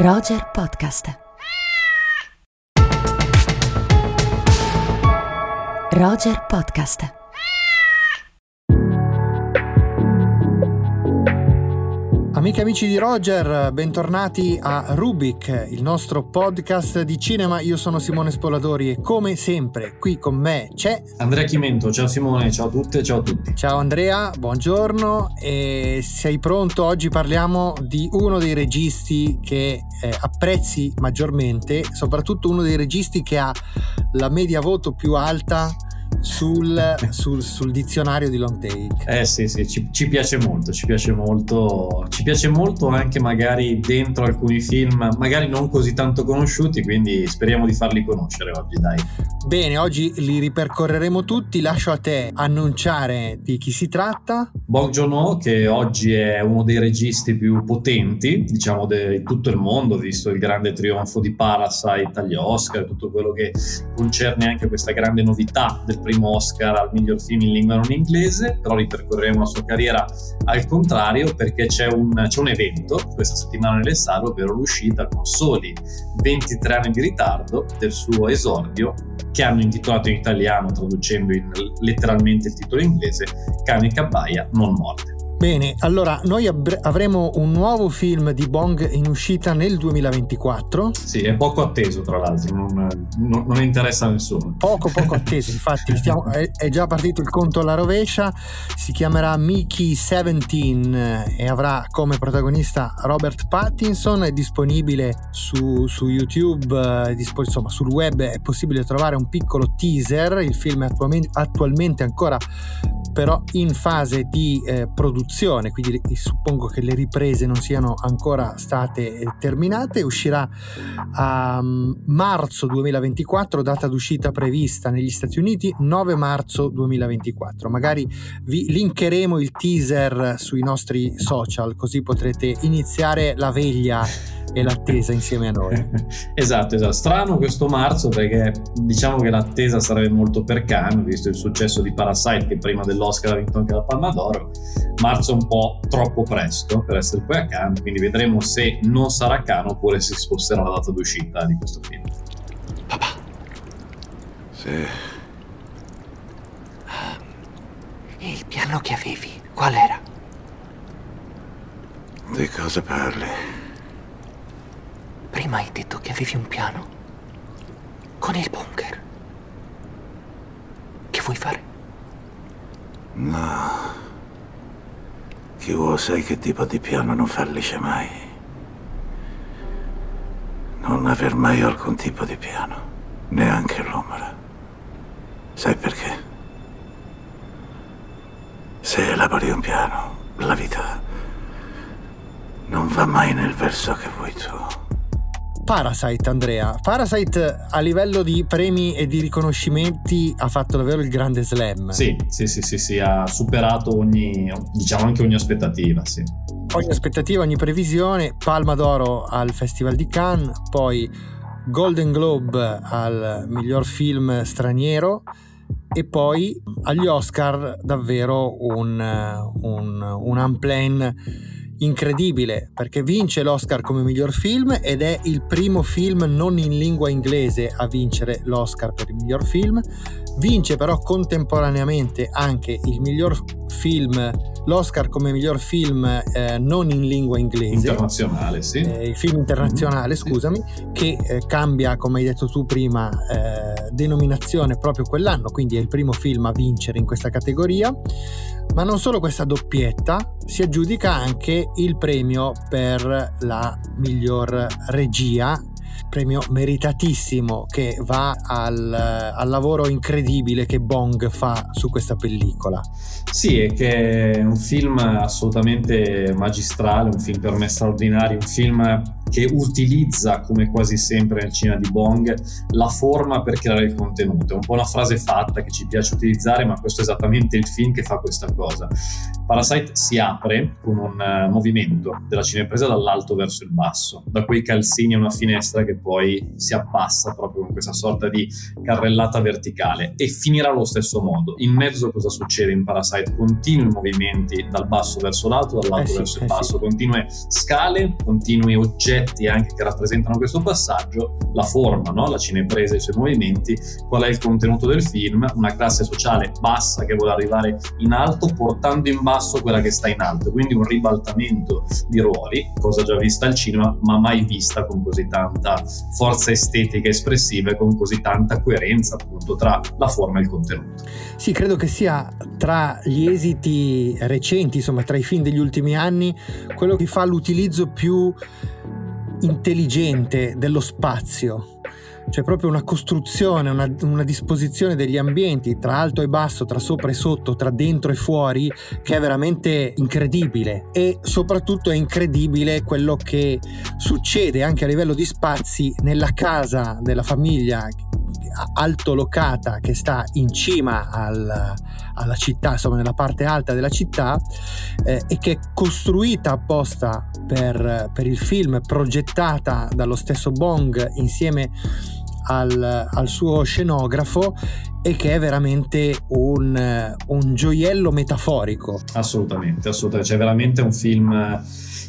Roger Podcast. Roger Podcast. Amiche e amici di Roger, bentornati a Rubik, il nostro podcast di cinema. Io sono Simone Spoladori e come sempre qui con me c'è Andrea Chimento. Ciao Simone, ciao a tutte, ciao a tutti. Ciao Andrea, buongiorno e sei pronto? Oggi parliamo di uno dei registi che eh, apprezzi maggiormente, soprattutto uno dei registi che ha la media voto più alta sul, sul, sul, dizionario di long take. Eh sì, sì, ci, ci, piace molto, ci piace molto, ci piace molto anche magari dentro alcuni film, magari non così tanto conosciuti, quindi speriamo di farli conoscere oggi, dai. Bene, oggi li ripercorreremo tutti, lascio a te annunciare di chi si tratta. Bong Joon-ho, che oggi è uno dei registi più potenti, diciamo, di tutto il mondo, visto il grande trionfo di Parasite agli Oscar, tutto quello che concerne anche questa grande novità del primo Oscar al miglior film in lingua non inglese, però ripercorreremo la sua carriera al contrario perché c'è un, c'è un evento questa settimana nelle sale, ovvero l'uscita con soli 23 anni di ritardo del suo esordio che hanno intitolato in italiano, traducendo in, letteralmente il titolo inglese, Cane Cabbaia non morte. Bene, allora noi ab- avremo un nuovo film di Bong in uscita nel 2024. Sì, è poco atteso tra l'altro, non, non, non interessa a nessuno. Poco, poco atteso, infatti stiamo, è, è, già partito il conto alla rovescia, si chiamerà Mickey 17 e avrà come protagonista Robert Pattinson, è disponibile su, su YouTube, eh, dispo, insomma sul web è possibile trovare un piccolo teaser, il film è attualmente, attualmente ancora però in fase di eh, produzione, quindi suppongo che le riprese non siano ancora state eh, terminate, uscirà a um, marzo 2024, data d'uscita prevista negli Stati Uniti 9 marzo 2024. Magari vi linkeremo il teaser sui nostri social così potrete iniziare la veglia e l'attesa insieme a noi. esatto, esatto. Strano questo marzo perché diciamo che l'attesa sarebbe molto per Cannes, visto il successo di Parasite che prima dell'Oscar ha vinto anche la Palma d'Oro. Marzo è un po' troppo presto per essere poi a Cannes, quindi vedremo se non sarà Cannes oppure se si sposterà la data d'uscita di questo film. Papà. Sì. E il piano che avevi, qual era? Di cosa parli? Prima hai detto che avevi un piano. Con il bunker. Che vuoi fare? No. Chiuo sai che tipo di piano non fallisce mai. Non aver mai alcun tipo di piano. Neanche l'ombra. Sai perché? Se elabori un piano, la vita non va mai nel verso che vuoi tu. Parasite, Andrea. Parasite a livello di premi e di riconoscimenti ha fatto davvero il grande slam. Sì, sì, sì, sì, sì ha superato ogni, diciamo anche ogni aspettativa, sì. Ogni aspettativa, ogni previsione, Palma d'Oro al Festival di Cannes, poi Golden Globe al miglior film straniero e poi agli Oscar davvero un, un, un unplane incredibile perché vince l'Oscar come miglior film ed è il primo film non in lingua inglese a vincere l'Oscar per il miglior film. Vince però contemporaneamente anche il miglior film, l'Oscar come miglior film eh, non in lingua inglese. Internazionale, sì. Eh, il film internazionale, mm-hmm. scusami, che eh, cambia, come hai detto tu prima, eh, denominazione proprio quell'anno, quindi è il primo film a vincere in questa categoria. Ma non solo questa doppietta, si aggiudica anche il premio per la miglior regia premio meritatissimo che va al, al, lavoro incredibile che Bong fa su questa pellicola. Sì, è che è un film assolutamente magistrale, un film per me straordinario, un film che utilizza, come quasi sempre nel cinema di Bong, la forma per creare il contenuto. È un po' una frase fatta che ci piace utilizzare, ma questo è esattamente il film che fa questa cosa. Parasite si apre con un uh, movimento della cinepresa dall'alto verso il basso, da quei calzini a una finestra che poi si abbassa proprio questa sorta di carrellata verticale e finirà allo stesso modo. In mezzo cosa succede in Parasite? Continui movimenti dal basso verso l'alto, dall'alto eh sì, verso il eh basso, sì. continue scale, continui oggetti anche che rappresentano questo passaggio, la forma, no? la cinepresa i suoi movimenti, qual è il contenuto del film, una classe sociale bassa che vuole arrivare in alto portando in basso quella che sta in alto, quindi un ribaltamento di ruoli, cosa già vista al cinema ma mai vista con così tanta forza estetica espressiva e con così tanta coerenza appunto tra la forma e il contenuto. Sì, credo che sia tra gli esiti recenti, insomma, tra i film degli ultimi anni, quello che fa l'utilizzo più intelligente dello spazio. C'è proprio una costruzione, una, una, disposizione degli ambienti tra alto e basso, tra sopra e sotto, tra dentro e fuori, che è veramente incredibile. E soprattutto è incredibile quello che succede anche a livello di spazi nella casa della famiglia altolocata che sta in cima al, alla città, insomma nella parte alta della città eh, e che è costruita apposta per, per, il film, progettata dallo stesso Bong insieme al, al suo scenografo e che è veramente un, un gioiello metaforico. Assolutamente, assolutamente, c'è veramente un film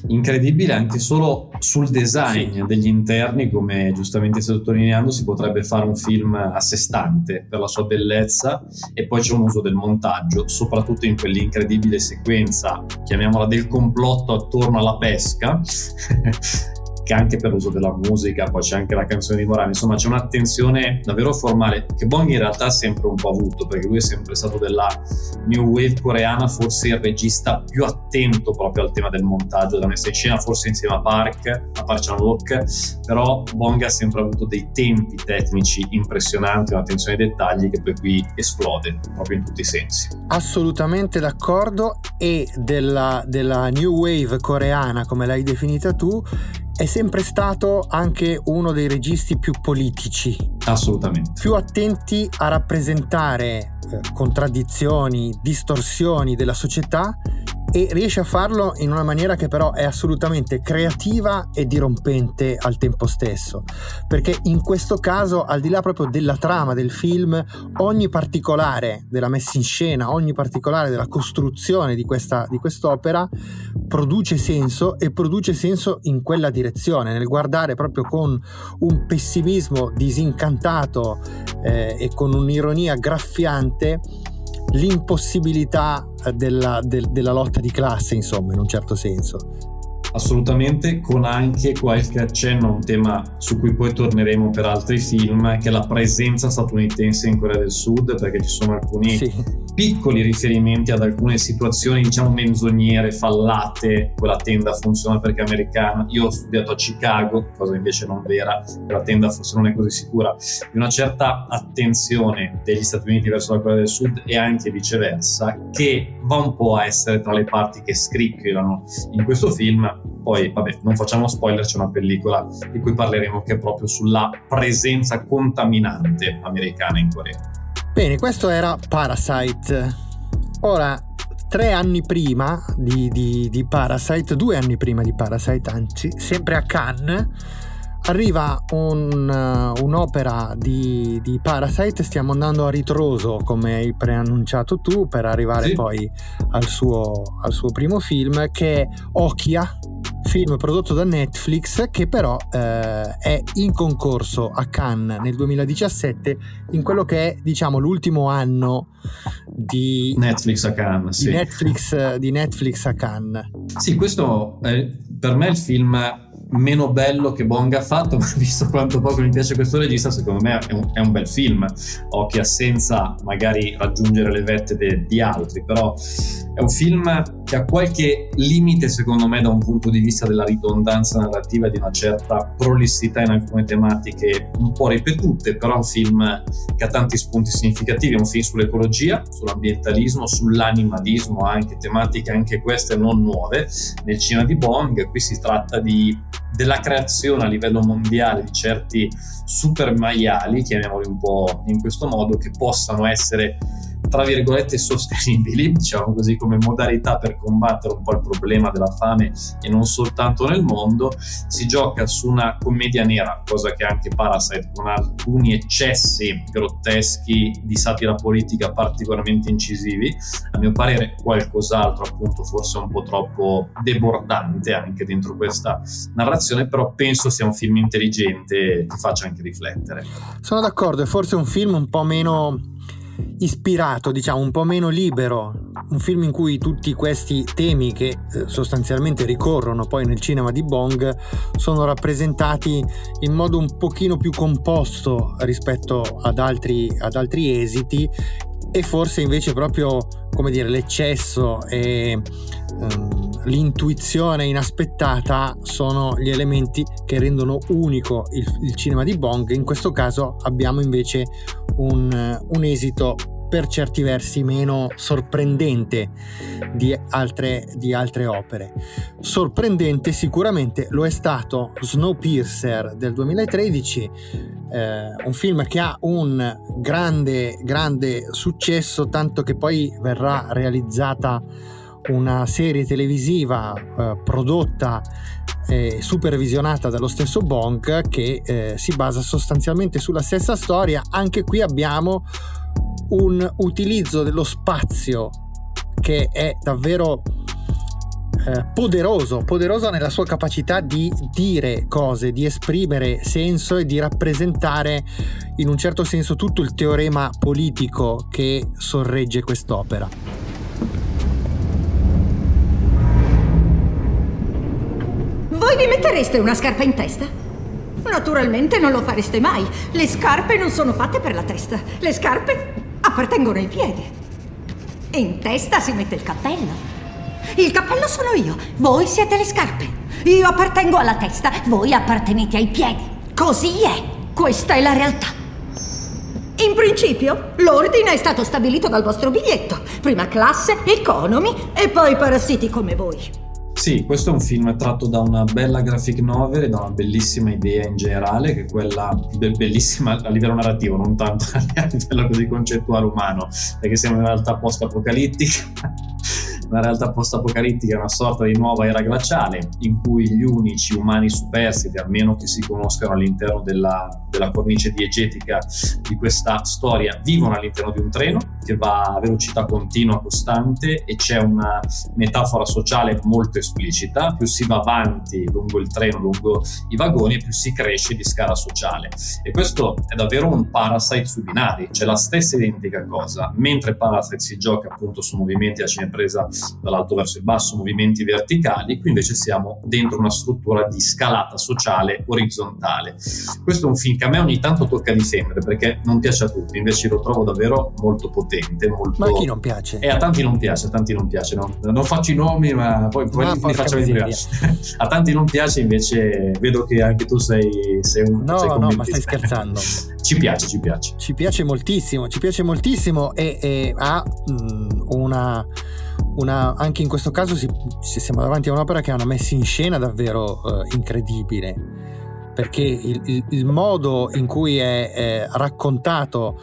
incredibile anche solo sul design sì. degli interni, come giustamente stai sottolineando, si potrebbe fare un film a sé stante per la sua bellezza e poi c'è un uso del montaggio, soprattutto in quell'incredibile sequenza, chiamiamola del complotto attorno alla pesca. Che anche per l'uso della musica, poi c'è anche la canzone di Morale, insomma c'è un'attenzione davvero formale che Bong in realtà ha sempre un po' avuto, perché lui è sempre stato della new wave coreana, forse il regista più attento proprio al tema del montaggio, della messa in scena, forse insieme a Park, a Park Chan-wook, però Bong ha sempre avuto dei tempi tecnici impressionanti, un'attenzione ai dettagli che poi qui esplode, proprio in tutti i sensi. Assolutamente d'accordo e della, della new wave coreana, come l'hai definita tu, è sempre stato anche uno dei registi più politici. Assolutamente. Più attenti a rappresentare eh, contraddizioni, distorsioni della società e riesce a farlo in una maniera che però è assolutamente creativa e dirompente al tempo stesso, perché in questo caso, al di là proprio della trama del film, ogni particolare della messa in scena, ogni particolare della costruzione di, questa, di quest'opera produce senso e produce senso in quella direzione, nel guardare proprio con un pessimismo disincantato eh, e con un'ironia graffiante l'impossibilità della, del, della lotta di classe, insomma, in un certo senso. Assolutamente, con anche qualche accenno a un tema su cui poi torneremo per altri film, che è la presenza statunitense in Corea del Sud, perché ci sono alcuni sì. Piccoli riferimenti ad alcune situazioni, diciamo, menzognere, fallate. Quella tenda funziona perché è americana. Io ho studiato a Chicago, cosa invece non vera, la tenda forse non è così sicura, di una certa attenzione degli Stati Uniti verso la Corea del Sud e anche viceversa, che va un po' a essere tra le parti che scricchiolano in questo film poi, vabbè, non facciamo spoiler, c'è una pellicola di cui parleremo che è proprio sulla presenza contaminante americana in Corea. Bene, questo era Parasite. Ora, tre anni prima di, di, di Parasite, due anni prima di Parasite, anzi, sempre a Cannes, arriva un, uh, un'opera di, di, Parasite, stiamo andando a ritroso come hai preannunciato tu per arrivare sì. poi al suo, al suo, primo film che è Okia, film prodotto da Netflix che però eh, è in concorso a Cannes nel 2017 in quello che è diciamo l'ultimo anno di Netflix a Cannes, sì. di, Netflix, di Netflix a Cannes. Sì, questo è per me il film meno bello che Bong ha fatto, ma visto quanto poco mi piace questo regista, secondo me è un, è un bel film. Occhia senza magari raggiungere le vette de, di altri, però è un film che ha qualche limite, secondo me, da un punto di vista della ridondanza narrativa di una certa prolissità in alcune tematiche un po' ripetute, però è un film che ha tanti spunti significativi, è un film sull'ecologia, sull'ambientalismo, sull'animalismo, anche tematiche anche queste non nuove nel cinema di Bong. Qui si tratta di della creazione a livello mondiale di certi super maiali, chiamiamoli un po' in questo modo, che possano essere tra virgolette sostenibili, diciamo così, come modalità per combattere un po' il problema della fame e non soltanto nel mondo. Si gioca su una commedia nera, cosa che anche Parasite con alcuni eccessi grotteschi di satira politica particolarmente incisivi, a mio parere qualcos'altro appunto forse un po' troppo debordante anche dentro questa narrazione, però penso sia un film intelligente e ti faccia anche riflettere. Sono d'accordo, è forse un film un po' meno ispirato, diciamo, un po' meno libero, un film in cui tutti questi temi che eh, sostanzialmente ricorrono poi nel cinema di Bong sono rappresentati in modo un pochino più composto rispetto ad altri, ad altri esiti e forse invece proprio come dire l'eccesso e um, l'intuizione inaspettata sono gli elementi che rendono unico il, il cinema di Bong. In questo caso abbiamo invece un, un esito per certi versi meno sorprendente di altre, di altre, opere. Sorprendente sicuramente lo è stato Snowpiercer del 2013, eh, un film che ha un grande, grande successo, tanto che poi verrà realizzata una serie televisiva eh, prodotta e supervisionata dallo stesso Bong che eh, si basa sostanzialmente sulla stessa storia. Anche qui abbiamo un utilizzo dello spazio che è davvero eh, poderoso, poderoso nella sua capacità di dire cose, di esprimere senso e di rappresentare in un certo senso tutto il teorema politico che sorregge quest'opera. Voi vi mettereste una scarpa in testa? Naturalmente non lo fareste mai. Le scarpe non sono fatte per la testa. Le scarpe appartengono ai piedi. In testa si mette il cappello. Il cappello sono io, voi siete le scarpe. Io appartengo alla testa, voi appartenete ai piedi. Così è. Questa è la realtà. In principio, l'ordine è stato stabilito dal vostro biglietto. Prima classe, economy e poi parassiti come voi. Sì, questo è un film tratto da una bella graphic novel e da una bellissima idea in generale, che è quella be- bellissima a livello narrativo, non tanto a livello così concettuale umano, perché siamo in realtà post-apocalittica una realtà post-apocalittica, una sorta di nuova era glaciale in cui gli unici umani superstiti, almeno che si conoscano all'interno della, della cornice diegetica di questa storia, vivono all'interno di un treno che va a velocità continua, costante e c'è una metafora sociale molto esplicita, più si va avanti lungo il treno, lungo i vagoni, più si cresce di scala sociale. E questo è davvero un Parasite sui binari, c'è la stessa identica cosa, mentre Parasite si gioca appunto su movimenti a cinepresa dall'alto verso il basso, movimenti verticali, qui invece siamo dentro una struttura di scalata sociale orizzontale. Questo è un film che a me ogni tanto tocca difendere perché non piace a tutti, invece lo trovo davvero molto potente. Molto... Ma a chi non piace? E a tanti non piace, a tanti non piace, no? non faccio i nomi ma poi, poi ah, li faccio vedere. a tanti non piace invece vedo che anche tu sei, sei un... No, sei no, ma stai scherzando. ci piace, ci piace. Ci piace moltissimo, ci piace moltissimo e, e ha mh, una una, anche in questo caso si, siamo davanti a un'opera che ha una messa in scena davvero uh, incredibile. Perché il, il, il, modo in cui è, è, raccontato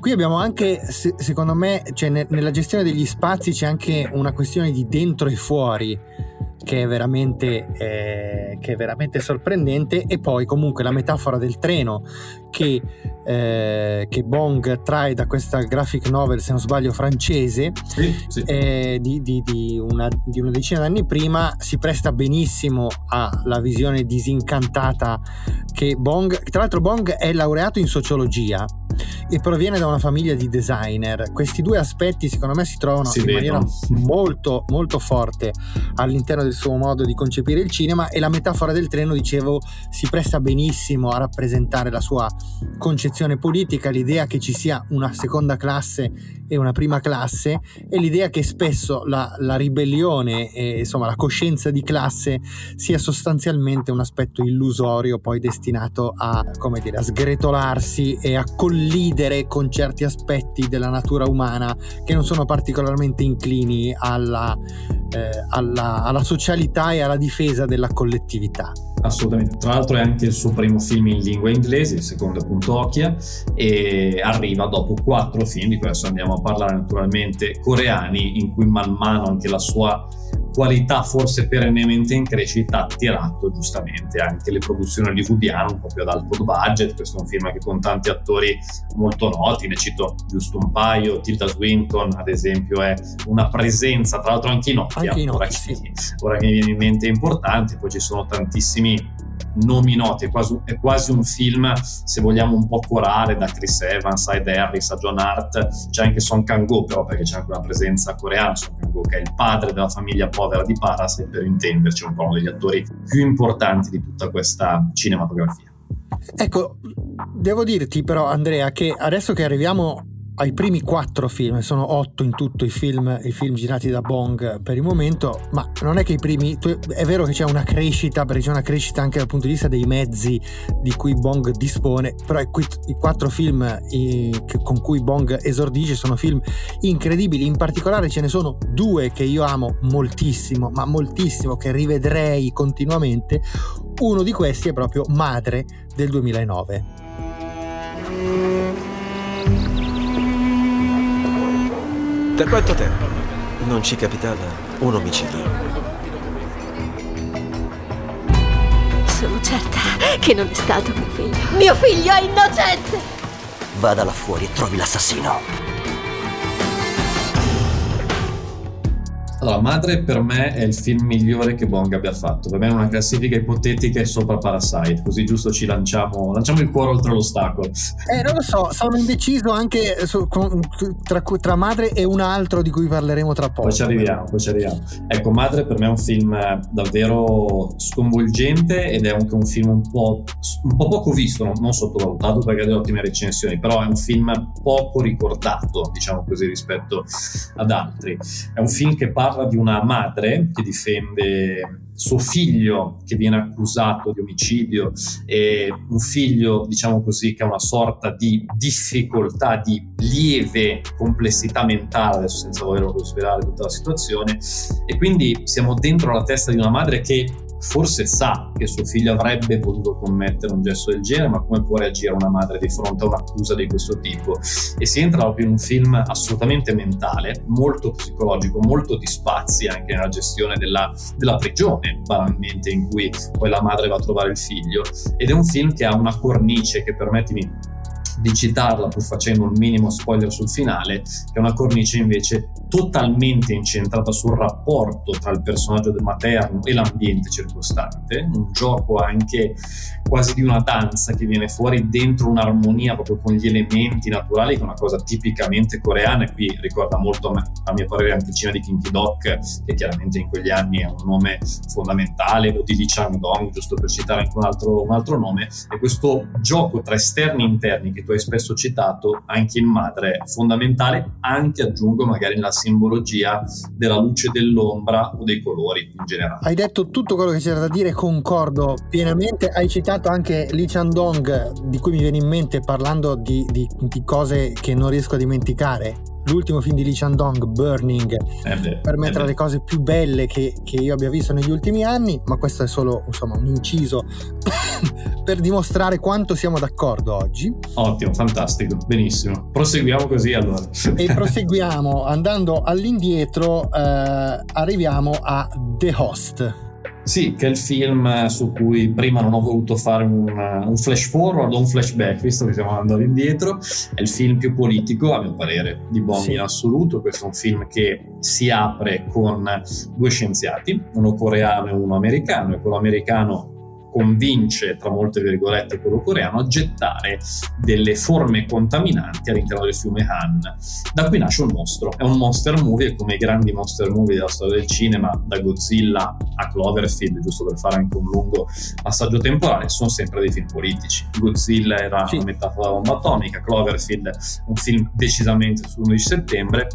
qui abbiamo anche se, secondo me cioè ne, nella gestione degli spazi c'è anche una questione di dentro e fuori che è, veramente, eh, che è veramente sorprendente e poi comunque la metafora del treno che, eh, che Bong trae da questa graphic novel se non sbaglio francese sì, sì. Eh, di, di, di, una, di una decina d'anni prima si presta benissimo alla visione disincantata che Bong tra l'altro Bong è laureato in sociologia e proviene da una famiglia di designer. Questi due aspetti secondo me si trovano si in vedono. maniera molto molto forte all'interno del suo modo di concepire il cinema e la metafora del treno, dicevo, si presta benissimo a rappresentare la sua concezione politica, l'idea che ci sia una seconda classe e una prima classe e l'idea che spesso la, la ribellione e insomma la coscienza di classe sia sostanzialmente un aspetto illusorio poi destinato a, come dire, a sgretolarsi e a collidere con certi aspetti della natura umana che non sono particolarmente inclini alla, eh, alla, alla socialità e alla difesa della collettività. Assolutamente, tra l'altro è anche il suo primo film in lingua inglese, il secondo appunto Okia, e arriva dopo quattro film, di cui adesso andiamo a parlare naturalmente, coreani, in cui man mano anche la sua qualità forse perennemente in crescita ha attirato giustamente anche le produzioni hollywoodiane un po' più ad alto budget. Questo è un film che con tanti attori molto noti, ne cito giusto un paio, Tilda Swinton ad esempio è una presenza, tra l'altro anche in Nokia, anche in ora, sì. ora che mi viene in mente importante, poi ci sono tantissimi nomi noti, è quasi, è quasi, un film, se vogliamo, un po' corale da Chris Evans, Ed Harris, a John Hart, c'è anche Song Kang-go però perché c'è anche una presenza coreana, Song Kang-go che è il padre della famiglia povera di Parasite, per intenderci, un po' uno degli attori più importanti di tutta questa cinematografia. Ecco, devo dirti però Andrea che adesso che arriviamo ai primi quattro film, sono otto in tutto i film, i film girati da Bong per il momento, ma non è che i primi, è vero che c'è una crescita, perché c'è una crescita anche dal punto di vista dei mezzi di cui Bong dispone, però i, i quattro film i, con cui Bong esordisce sono film incredibili, in particolare ce ne sono due che io amo moltissimo, ma moltissimo, che rivedrei continuamente, uno di questi è proprio Madre del 2009. Da quanto tempo non ci capitava un omicidio? Sono certa che non è stato mio figlio. Mio figlio è innocente! Vada là fuori e trovi l'assassino. Allora, Madre per me è il film migliore che Bong abbia fatto. Per me è una classifica ipotetica e sopra Parasite, così giusto ci lanciamo, lanciamo il cuore oltre l'ostacolo. Eh, non lo so, sono indeciso anche su, con, tra, tra, Madre e un altro di cui parleremo tra poco. Poi ci arriviamo, poi ci arriviamo. Ecco, Madre per me è un film davvero sconvolgente ed è anche un film un po', un po poco visto, non, non sottovalutato perché ha delle ottime recensioni, però è un film poco ricordato, diciamo così, rispetto ad altri. È un film che parla parla di una madre che difende suo figlio che viene accusato di omicidio e un figlio, diciamo così, che ha una sorta di difficoltà, di lieve complessità mentale, adesso senza volerlo svelare tutta la situazione, e quindi siamo dentro la testa di una madre che forse sa che suo figlio avrebbe potuto commettere un gesto del genere, ma come può reagire una madre di fronte a un'accusa di questo tipo? E si entra proprio in un film assolutamente mentale, molto psicologico, molto di spazi anche nella gestione della, della prigione, banalmente, in cui poi la madre va a trovare il figlio. Ed è un film che ha una cornice che, permettimi di citarla pur facendo un minimo spoiler sul finale, che è una cornice invece totalmente incentrata sul rapporto tra il personaggio materno e l'ambiente circostante, un gioco anche quasi di una danza che viene fuori dentro un'armonia proprio con gli elementi naturali, che è una cosa tipicamente coreana e qui ricorda molto a mio parere anche il cinema di Kinky Doc, che chiaramente in quegli anni è un nome fondamentale, o di Lee Chang-dong, giusto per citare anche un altro, un altro nome, e questo gioco tra esterni e interni che tu hai spesso citato anche in madre, fondamentale anche aggiungo magari nella simbologia della luce dell'ombra o dei colori in generale. Hai detto tutto quello che c'era da dire, concordo pienamente, hai citato anche Lee Chandong di cui mi viene in mente parlando di, di, di cose che non riesco a dimenticare l'ultimo film di Lee Chandong, Burning, eh beh, per me tra le cose più belle che, che, io abbia visto negli ultimi anni, ma questo è solo insomma, un inciso per dimostrare quanto siamo d'accordo oggi. Ottimo, fantastico, benissimo. Proseguiamo così allora. e proseguiamo andando all'indietro, eh, arriviamo a The Host. Sì, che è il film su cui prima non ho voluto fare un, un flash forward o un flashback, visto che stiamo andando indietro. È il film più politico, a mio parere, di Bong sì. in assoluto. Questo è un film che si apre con due scienziati, uno coreano e uno americano, e quello americano convince, tra molte virgolette, quello coreano a gettare delle forme contaminanti all'interno del fiume Han. Da qui nasce un mostro, è un monster movie e come i grandi monster movie della storia del cinema, da Godzilla a Cloverfield, giusto per fare anche un lungo passaggio temporale, sono sempre dei film politici. Godzilla era sì. una metafora bomba atomica, Cloverfield un film decisamente sull'11 settembre,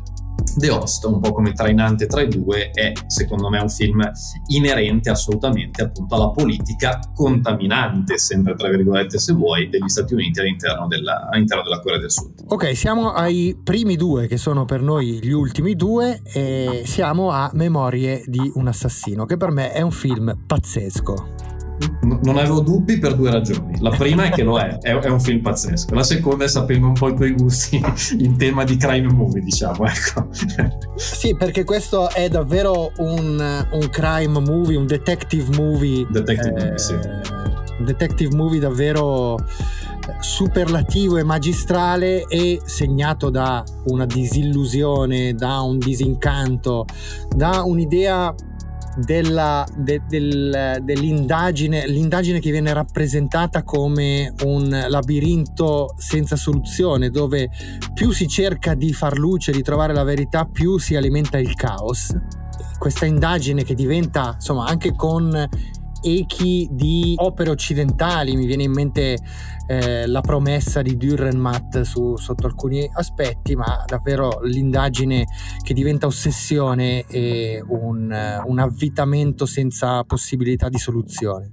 The Host, un po' come trainante tra i due, è secondo me un film inerente assolutamente appunto alla politica contaminante, sempre tra virgolette se vuoi, degli Stati Uniti all'interno della, all'interno della Corea del Sud. Ok, siamo ai primi due che sono per noi gli ultimi due e siamo a Memorie di un assassino, che per me è un film pazzesco. Non avevo dubbi per due ragioni. La prima è che lo è, è, è, un film pazzesco. La seconda è sapendo un po' i tuoi gusti in tema di crime movie, diciamo. Ecco. Sì, perché questo è davvero un, un crime movie, un detective movie. Detective eh, movie, sì. Detective movie davvero superlativo e magistrale e segnato da una disillusione, da un disincanto, da un'idea della, de, del, dell'indagine, l'indagine che viene rappresentata come un labirinto senza soluzione, dove più si cerca di far luce, di trovare la verità, più si alimenta il caos. Questa indagine che diventa, insomma, anche con echi di opere occidentali, mi viene in mente eh, la promessa di Dürrenmatt su, sotto alcuni aspetti, ma davvero l'indagine che diventa ossessione e un, un avvitamento senza possibilità di soluzione.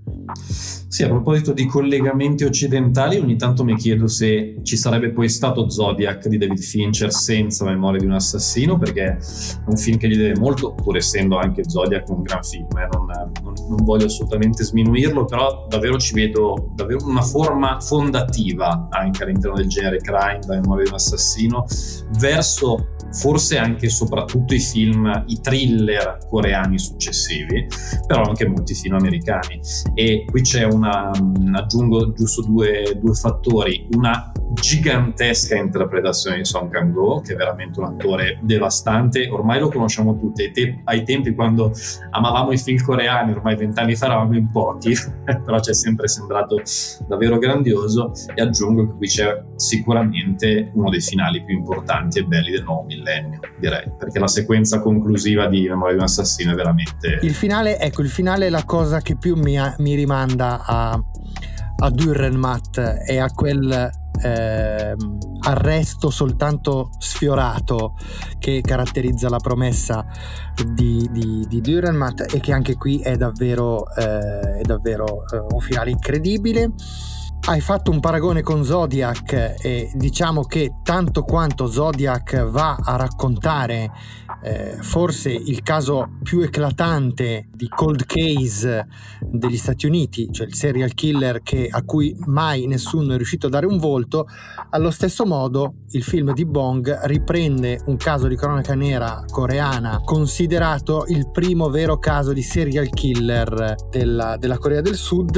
Sì, a proposito di collegamenti occidentali, ogni tanto mi chiedo se ci sarebbe poi stato Zodiac di David Fincher senza Memoria di un assassino, perché è un film che gli deve molto, pur essendo anche Zodiac un gran film, eh, non, non, non, voglio assolutamente sminuirlo, però davvero ci vedo davvero una forma fondativa anche all'interno del genere crime, da Memoria di un assassino, verso forse anche e soprattutto i film, i thriller coreani successivi, però anche molti film americani. E qui c'è una, aggiungo giusto due, due fattori, una gigantesca interpretazione di Song Kang-go, che è veramente un attore devastante, ormai lo conosciamo tutti, ai, te- ai tempi quando amavamo i film coreani, ormai vent'anni fa eravamo in pochi, però ci è sempre sembrato davvero grandioso. E aggiungo che qui c'è sicuramente uno dei finali più importanti e belli del nuovo millennio, direi, perché la sequenza conclusiva di Memoria di un assassino è veramente... Il finale, ecco, il finale è la cosa che più mi, mi rimanda a, a Dürrenmatt e a quel eh, arresto soltanto sfiorato che caratterizza la promessa di, di, di Dürrenmatt e che anche qui è davvero, eh, è davvero eh, un finale incredibile hai fatto un paragone con Zodiac e diciamo che tanto quanto Zodiac va a raccontare eh, forse il caso più eclatante di cold case degli Stati Uniti, cioè il serial killer che, a cui mai nessuno è riuscito a dare un volto, allo stesso modo il film di Bong riprende un caso di cronaca nera coreana considerato il primo vero caso di serial killer della, della Corea del Sud.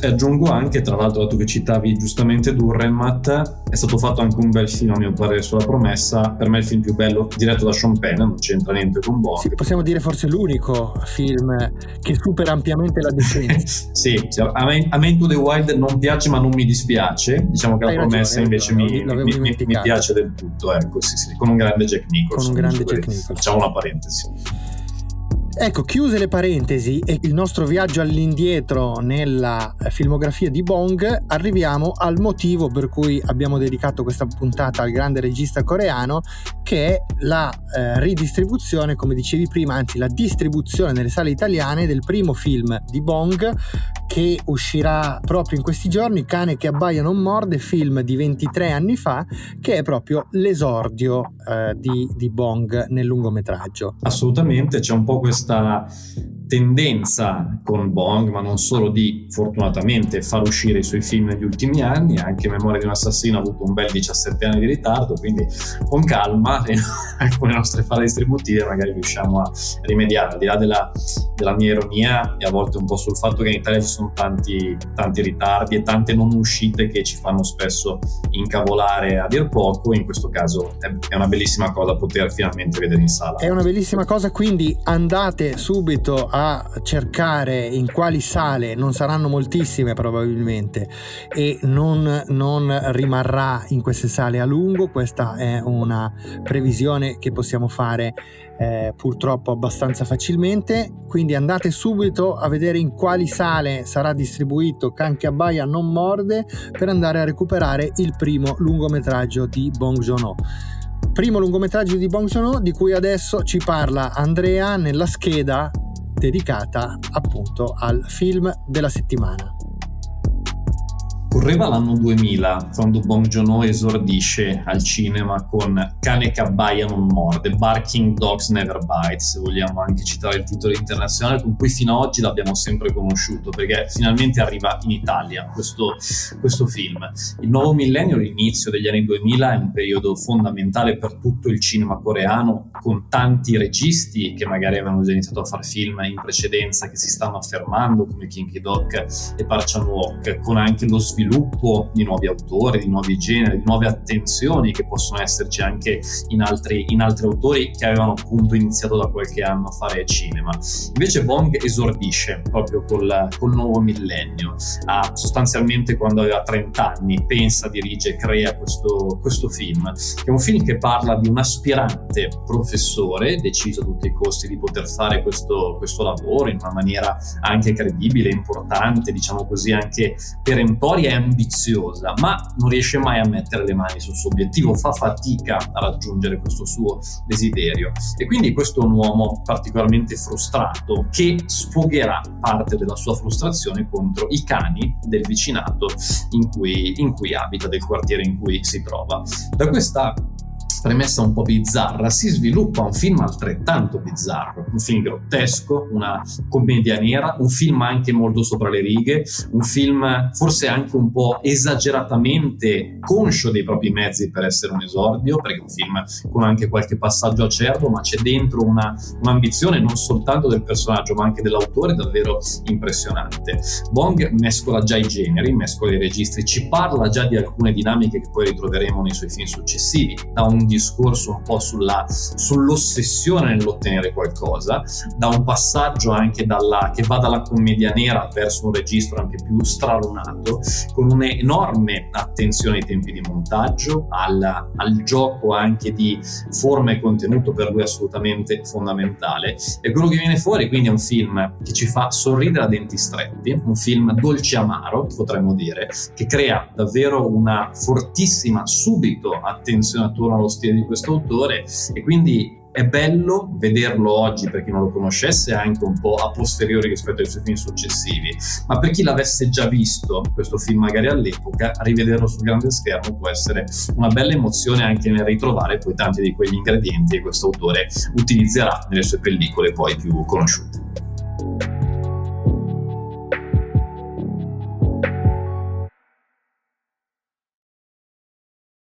E aggiungo anche, tra l'altro, tu che citavi giustamente Durrenmatt, è stato fatto anche un bel film a mio parere sulla promessa, per me il film più bello diretto da Sean Penn, non c'entra niente con Bond. Sì, possiamo dire forse l'unico film che supera ampiamente la decenza. sì, a me, a me Into the Wild non piace ma non mi dispiace, diciamo che Hai la promessa ragione, invece mi, mi, mi, mi, piace del tutto, ecco, sì, sì, con un grande Jack Nicholson. Con un grande Jack Nicholson. Facciamo una parentesi. Ecco, chiuse le parentesi e il nostro viaggio all'indietro nella filmografia di Bong, arriviamo al motivo per cui abbiamo dedicato questa puntata al grande regista coreano, che è la eh, ridistribuzione, come dicevi prima, anzi la distribuzione nelle sale italiane del primo film di Bong che uscirà proprio in questi giorni, Cane che abbaia non morde, film di 23 anni fa, che è proprio l'esordio eh, di, di Bong nel lungometraggio. Assolutamente, c'è un po' questa tendenza con Bong, ma non solo di fortunatamente far uscire i suoi film negli ultimi anni, anche Memoria di un assassino ha avuto un bel 17 anni di ritardo, quindi con calma con le nostre file distributive magari riusciamo a rimediare, al di là della, della, mia ironia e a volte un po' sul fatto che in Italia ci sono tanti, tanti ritardi e tante non uscite che ci fanno spesso incavolare a dir poco, in questo caso è, è una bellissima cosa poter finalmente vedere in sala. È una bellissima cosa, quindi andate subito a cercare in quali sale, non saranno moltissime probabilmente, e non, non rimarrà in queste sale a lungo, questa è una previsione che possiamo fare eh, purtroppo abbastanza facilmente, quindi andate subito a vedere in quali sale sarà distribuito Can che abbaia non morde per andare a recuperare il primo lungometraggio di Bong Joon-ho. Primo lungometraggio di Bong Joon-ho di cui adesso ci parla Andrea nella scheda dedicata appunto al film della settimana. Correva l'anno 2000 quando Bong Joon-ho esordisce al cinema con Cane che abbaia non morde, Barking Dogs Never Bite, se vogliamo anche citare il titolo internazionale con cui fino ad oggi l'abbiamo sempre conosciuto, perché finalmente arriva in Italia questo, questo film. Il nuovo millennio, l'inizio degli anni 2000, è un periodo fondamentale per tutto il cinema coreano, con tanti registi che magari avevano già iniziato a fare film in precedenza, che si stanno affermando, come Kim Ki-dok e Park Chan-wook, con anche lo sviluppo di nuovi autori, di nuovi generi, di nuove attenzioni che possono esserci anche in altri, in altri autori che avevano appunto iniziato da qualche anno a fare cinema. Invece Bong esordisce proprio col, col nuovo millennio, ha, sostanzialmente quando aveva 30 anni pensa, dirige, crea questo, questo film, che è un film che parla di un aspirante professore deciso a tutti i costi di poter fare questo, questo lavoro in una maniera anche credibile, importante, diciamo così anche perentoria ambiziosa, ma non riesce mai a mettere le mani sul suo obiettivo, fa fatica a raggiungere questo suo desiderio. E quindi questo è un uomo particolarmente frustrato che sfogherà parte della sua frustrazione contro i cani del vicinato in cui, in cui abita, del quartiere in cui si trova. Da questa premessa un po' bizzarra, si sviluppa un film altrettanto bizzarro, un film grottesco, una commedia nera, un film anche molto sopra le righe, un film forse anche un po' esageratamente conscio dei propri mezzi per essere un esordio, perché è un film con anche qualche passaggio acerbo, ma c'è dentro una, un'ambizione non soltanto del personaggio, ma anche dell'autore davvero impressionante. Bong mescola già i generi, mescola i registri, ci parla già di alcune dinamiche che poi ritroveremo nei suoi film successivi, da un discorso un po' sulla, sull'ossessione nell'ottenere qualcosa, da un passaggio anche dalla, che va dalla commedia nera verso un registro anche più stralunato, con un'enorme attenzione ai tempi di montaggio, al, al gioco anche di forma e contenuto per lui assolutamente fondamentale. E quello che viene fuori quindi è un film che ci fa sorridere a denti stretti, un film dolce amaro, potremmo dire, che crea davvero una fortissima subito attenzione attorno allo stile di questo autore e quindi è bello vederlo oggi per chi non lo conoscesse anche un po' a posteriori rispetto ai suoi film successivi. Ma per chi l'avesse già visto questo film magari all'epoca rivederlo sul grande schermo può essere una bella emozione anche nel ritrovare poi tanti di quegli ingredienti che questo autore utilizzerà nelle sue pellicole poi più conosciute